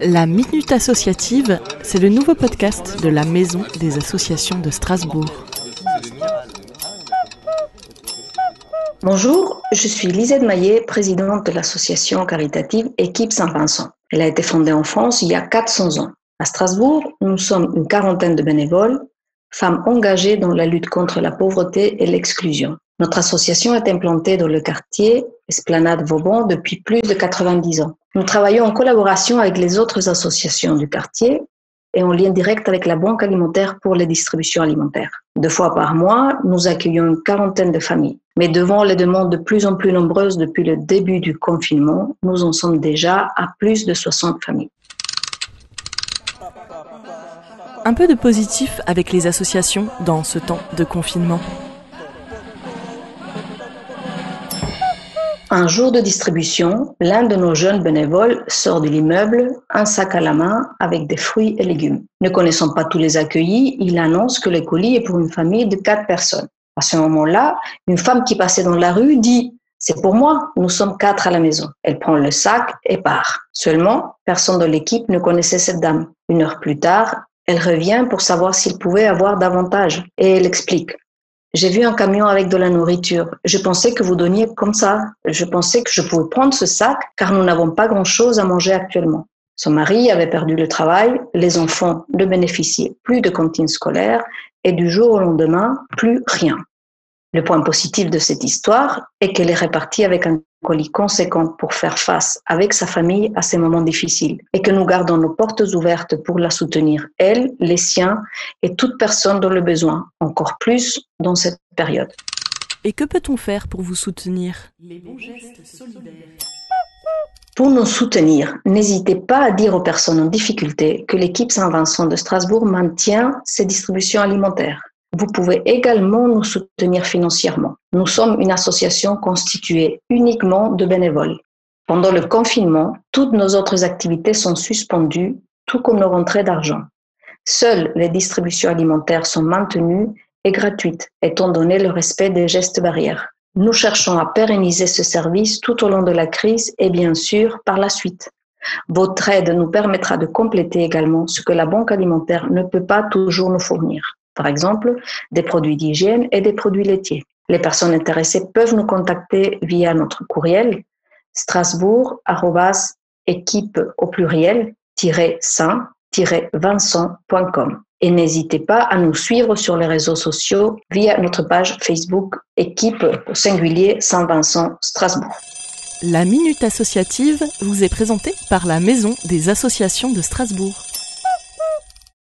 La Minute Associative, c'est le nouveau podcast de la Maison des Associations de Strasbourg. Bonjour, je suis Lisette Maillet, présidente de l'association caritative Équipe Saint-Vincent. Elle a été fondée en France il y a 400 ans. À Strasbourg, nous sommes une quarantaine de bénévoles, femmes engagées dans la lutte contre la pauvreté et l'exclusion. Notre association est implantée dans le quartier Esplanade Vauban depuis plus de 90 ans. Nous travaillons en collaboration avec les autres associations du quartier et en lien direct avec la Banque alimentaire pour les distributions alimentaires. Deux fois par mois, nous accueillons une quarantaine de familles. Mais devant les demandes de plus en plus nombreuses depuis le début du confinement, nous en sommes déjà à plus de 60 familles. Un peu de positif avec les associations dans ce temps de confinement. Un jour de distribution, l'un de nos jeunes bénévoles sort de l'immeuble, un sac à la main avec des fruits et légumes. Ne connaissant pas tous les accueillis, il annonce que le colis est pour une famille de quatre personnes. À ce moment-là, une femme qui passait dans la rue dit c'est pour moi, nous sommes quatre à la maison. Elle prend le sac et part. Seulement, personne de l'équipe ne connaissait cette dame. Une heure plus tard, elle revient pour savoir s'il pouvait avoir davantage et elle explique. J'ai vu un camion avec de la nourriture. Je pensais que vous donniez comme ça. Je pensais que je pouvais prendre ce sac car nous n'avons pas grand-chose à manger actuellement. Son mari avait perdu le travail, les enfants ne bénéficiaient plus de cantine scolaire et du jour au lendemain, plus rien. Le point positif de cette histoire est qu'elle est répartie avec un colis conséquent pour faire face avec sa famille à ces moments difficiles et que nous gardons nos portes ouvertes pour la soutenir, elle, les siens et toute personne dans le besoin, encore plus dans cette période. Et que peut-on faire pour vous soutenir? Les bons gestes solidaires. Pour nous soutenir, n'hésitez pas à dire aux personnes en difficulté que l'équipe Saint-Vincent de Strasbourg maintient ses distributions alimentaires. Vous pouvez également nous soutenir financièrement. Nous sommes une association constituée uniquement de bénévoles. Pendant le confinement, toutes nos autres activités sont suspendues, tout comme nos rentrées d'argent. Seules les distributions alimentaires sont maintenues et gratuites, étant donné le respect des gestes barrières. Nous cherchons à pérenniser ce service tout au long de la crise et bien sûr par la suite. Votre aide nous permettra de compléter également ce que la Banque alimentaire ne peut pas toujours nous fournir par exemple des produits d'hygiène et des produits laitiers. Les personnes intéressées peuvent nous contacter via notre courriel strasbourg équipe au pluriel saint vincentcom et n'hésitez pas à nous suivre sur les réseaux sociaux via notre page Facebook équipe au singulier Saint-Vincent Strasbourg. La minute associative vous est présentée par la Maison des associations de Strasbourg.